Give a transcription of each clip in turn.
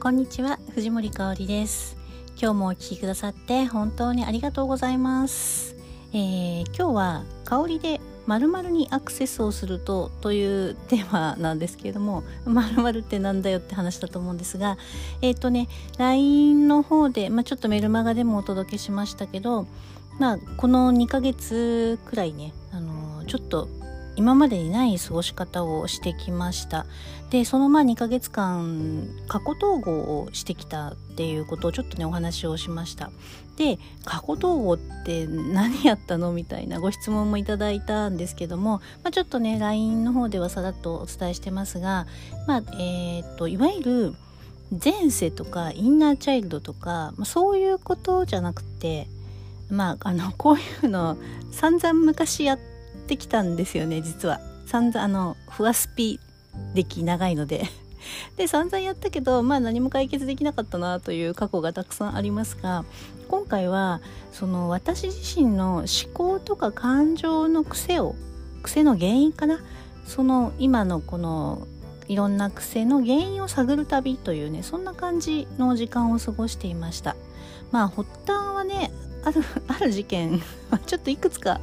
こんにちは藤森香里です。今日もお聴きくださって本当にありがとうございます、えー今日は香りで〇〇にアクセスをするとというテーマなんですけれども 〇〇ってなんだよって話だと思うんですがえっ、とね LINE の方で、まあ、ちょっとメルマガでもお届けしましたけどまあこの2ヶ月くらいねあのちょっと今までにない過ごし方をしてきました。でそのまあ2ヶ月間過去統合をしてきたっていうことをちょっとねお話をしました。で過去統合って何やったのみたいなご質問もいただいたんですけども、まあ、ちょっとね LINE の方ではさらっとお伝えしてますがまあえーっといわゆる前世とかインナーチャイルドとか、まあ、そういうことじゃなくてまああのこういうの散々昔やってきたんですよね実は。散々あのふわスピ歴長いので。で散々やったけどまあ何も解決できなかったなという過去がたくさんありますが今回はその私自身の思考とか感情の癖を癖の原因かな？その今のこのいろんな癖の原因を探る旅というねそんな感じの時間を過ごしていました。まあ発端はねあるある事件 ちょっといくつか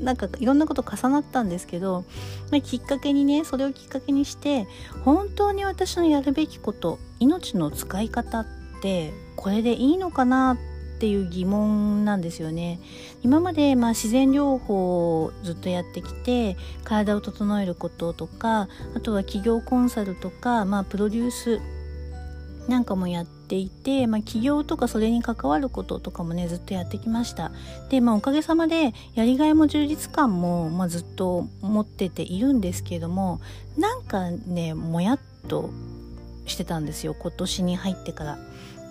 なんかいろんなこと重なったんですけど、まあ、きっかけにねそれをきっかけにして本当に私のやるべきこと命の使い方ってこれでいいのかなっていう疑問なんですよね。今までまあ自然療法をずっとやってきて体を整えることとかあとは企業コンサルとか、まあ、プロデュースなんかもやっていて、まあ、起業とかそれに関わることとかもねずっとやってきましたで、まあ、おかげさまでやりがいも充実感も、まあ、ずっと持ってているんですけどもなんかねもやっとしてたんですよ今年に入ってから。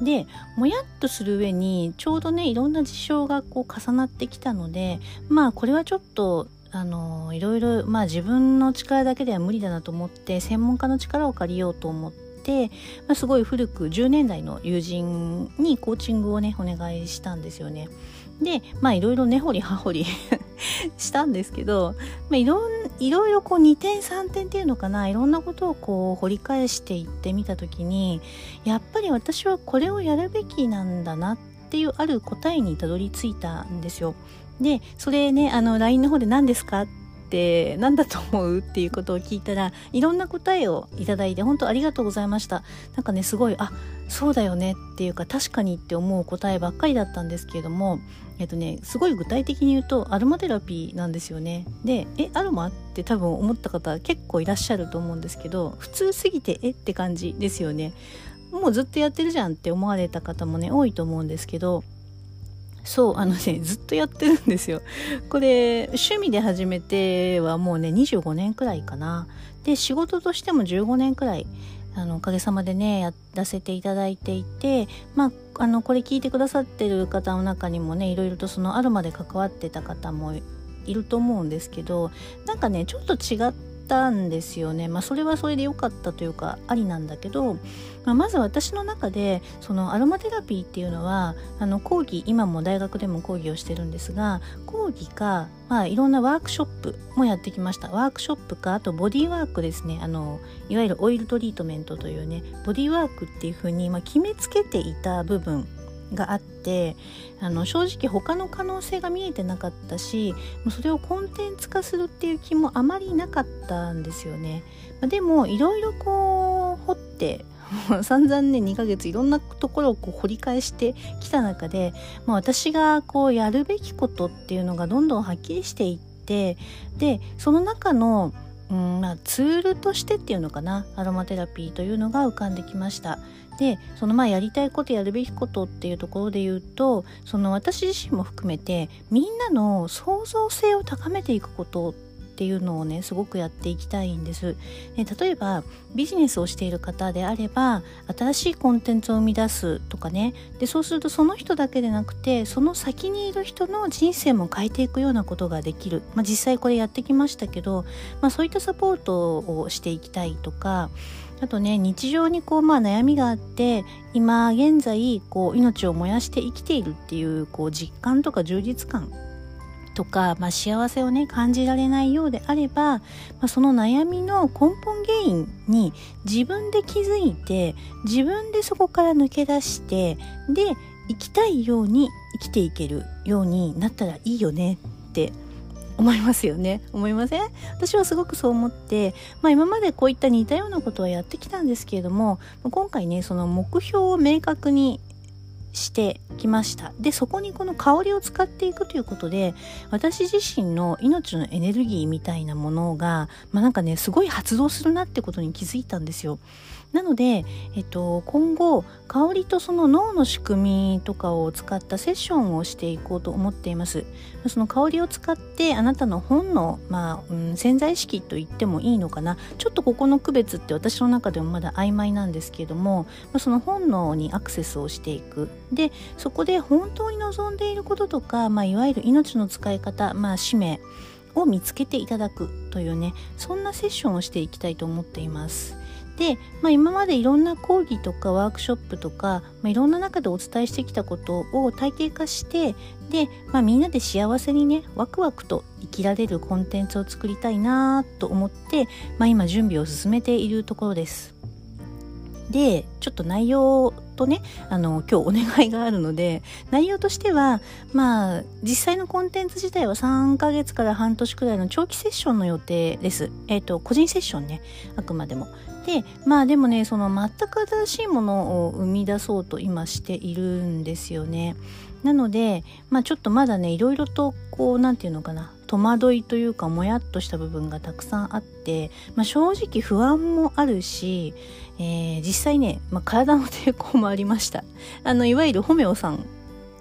でもやっとする上にちょうどねいろんな事象がこう重なってきたのでまあこれはちょっとあのいろいろまあ自分の力だけでは無理だなと思って専門家の力を借りようと思って、まあ、すごい古く10年代の友人にコーチングをねお願いしたんですよね。でまあいろいろ根掘り葉掘り したんですけど、まあ、いろいろいろこう2点3点っていうのかないろんなことをこう掘り返していってみた時にやっぱり私はこれをやるべきなんだなっていうある答えにたどり着いたんですよ。でそれねあの LINE の方で何ですかって何だと思うっていうことを聞いたらいろんな答えをいただいて本当ありがとうございました。なんかねすごいあそうだよねっていうか確かにって思う答えばっかりだったんですけれどもえっとねすごい具体的に言うとアロマテラピーなんですよね。でえアロマって多分思った方結構いらっしゃると思うんですけど普通すぎてえって感じですよね。もうずっとやってるじゃんって思われた方もね多いと思うんですけどそうあのね ずっとやってるんですよ。これ趣味で始めてはもうね25年くらいかな。で仕事としても15年くらいあのおかげさまでねやらせていただいていてまああのこれ聞いてくださってる方の中にもねいろいろとそのアロマで関わってた方もいると思うんですけどなんかねちょっと違ったんですよね。まあそれはそれで良かったというかありなんだけど、まあ、まず私の中でそのアロマテラピーっていうのはあの講義今も大学でも講義をしてるんですが講義か、まあ、いろんなワークショップもやってきました。ワークショップかあとボディーワークですね。あのいわゆるオイルトリートメントというねボディーワークっていうふうに、まあ、決めつけていた部分があってあの正直他の可能性が見えてなかったしもうそれをコンテンツ化するっていう気もあまりなかったんですよね。までもいろいろこう掘って 散々ね2ヶ月いろんなところをこう掘り返してきた中で、まあ、私がこうやるべきことっていうのがどんどんはっきりしていってでその中のうんまあ、ツールとしてっていうのかなアロマテラピーというのが浮かんできました。でそのまあやりたいことやるべきことっていうところで言うとその私自身も含めてみんなの創造性を高めていくことっていうのをねすごくやっていきたいんです。で例えばビジネスをしている方であれば新しいコンテンツを生み出すとかね。でそうするとその人だけでなくてその先にいる人の人生も変えていくようなことができる、まあ、実際これやってきましたけど、まあ、そういったサポートをしていきたいとか。あとね日常にこう、まあ、悩みがあって今現在こう命を燃やして生きているっていうこう実感とか充実感とか、まあ、幸せをね感じられないようであれば、まあ、その悩みの根本原因に自分で気づいて自分でそこから抜け出してで生きたいように生きていけるようになったらいいよねって思いますよね。思いません？私はすごくそう思って、まあ、今までこういった似たようなことはやってきたんですけれども今回ねその目標を明確にしてきました。でそこにこの香りを使っていくということで私自身の命のエネルギーみたいなものが、まあ、なんかねすごい発動するなってことに気づいたんですよ。なので、えっと、今後香りとその脳の仕組みとかを使ったセッションをしていこうと思っています。その香りを使ってあなたの本の、まあうん、潜在意識と言ってもいいのかな。ちょっとここの区別って私の中でもまだ曖昧なんですけれども、その本能にアクセスをしていく。でそこで本当に望んでいることとか、まあ、いわゆる命の使い方、まあ、使命を見つけていただくというねそんなセッションをしていきたいと思っています。で、まあ、今までいろんな講義とかワークショップとか、まあ、いろんな中でお伝えしてきたことを体系化してで、まあ、みんなで幸せにねワクワクと生きられるコンテンツを作りたいなと思って、まあ、今準備を進めているところです。でちょっと内容とねあの今日お願いがあるので内容としてはまあ実際のコンテンツ自体は3ヶ月から半年くらいの長期セッションの予定です。えっ、ー、と個人セッションねあくまでも。でまあでもねその全く新しいものを生み出そうと今しているんですよね。なのでまあちょっとまだねいろいろとこう何て言うのかな戸惑いというかもやっとした部分がたくさんあって、まあ、正直不安もあるし、えー、実際ね、まあ、体の抵抗もありましたあのいわゆるホメオさん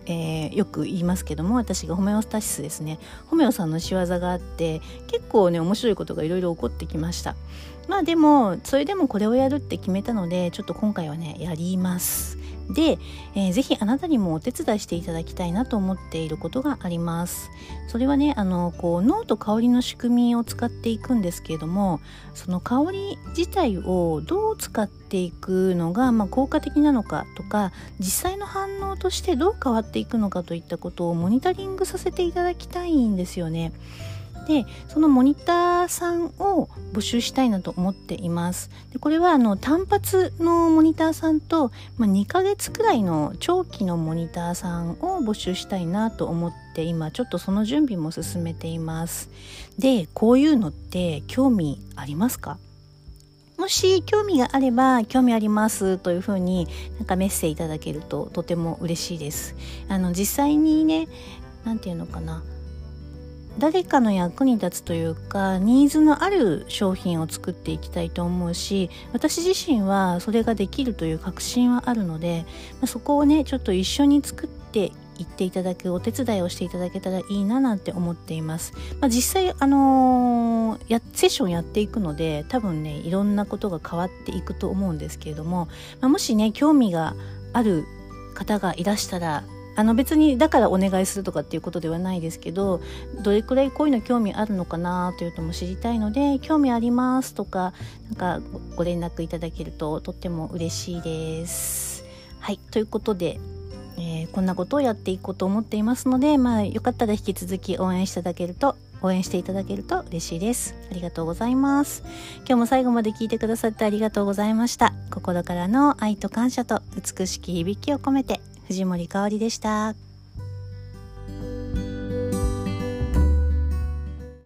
えー、よく言いますけども私がホメオスタシスですね。ホメオさんの仕業があって結構ね面白いことがいろいろ起こってきました。まあでもそれでもこれをやるって決めたのでちょっと今回はねやります。で、えー、ぜひあなたにもお手伝いしていただきたいなと思っていることがありますそれはねあのこう脳と香りの仕組みを使っていくんですけれどもその香り自体をどう使っていくのが、まあ、効果的なのかとか実際の反応としてどう変わっていくのかといったことをモニタリングさせていただきたいんですよね。でそのモニターさんを募集したいなと思っています。でこれはあの単発のモニターさんと、まあ、2ヶ月くらいの長期のモニターさんを募集したいなと思って今ちょっとその準備も進めています。でこういうのって興味ありますか？もし興味があれば興味ありますというふうになんかメッセージいただけるととても嬉しいです。あの実際にね何て言うのかな。誰かの役に立つというかニーズのある商品を作っていきたいと思うし私自身はそれができるという確信はあるので、ま、そこをねちょっと一緒に作っていっていただくお手伝いをしていただけたらいいななんて思っています。まあ、実際あのー、やセッションやっていくので多分ねいろんなことが変わっていくと思うんですけれども、まあ、もしね興味がある方がいらしたらあの別にだからお願いするとかっていうことではないですけどどれくらいこういうの興味あるのかなというのも知りたいので興味ありますとかなんかご連絡いただけるととっても嬉しいです。はいということで、えー、こんなことをやっていこうと思っていますのでまあよかったら引き続き応援していただけると応援していただけると嬉しいです。ありがとうございます。今日も最後まで聞いてくださってありがとうございました。心からの愛と感謝と美しき響きを込めて藤森かおりでした。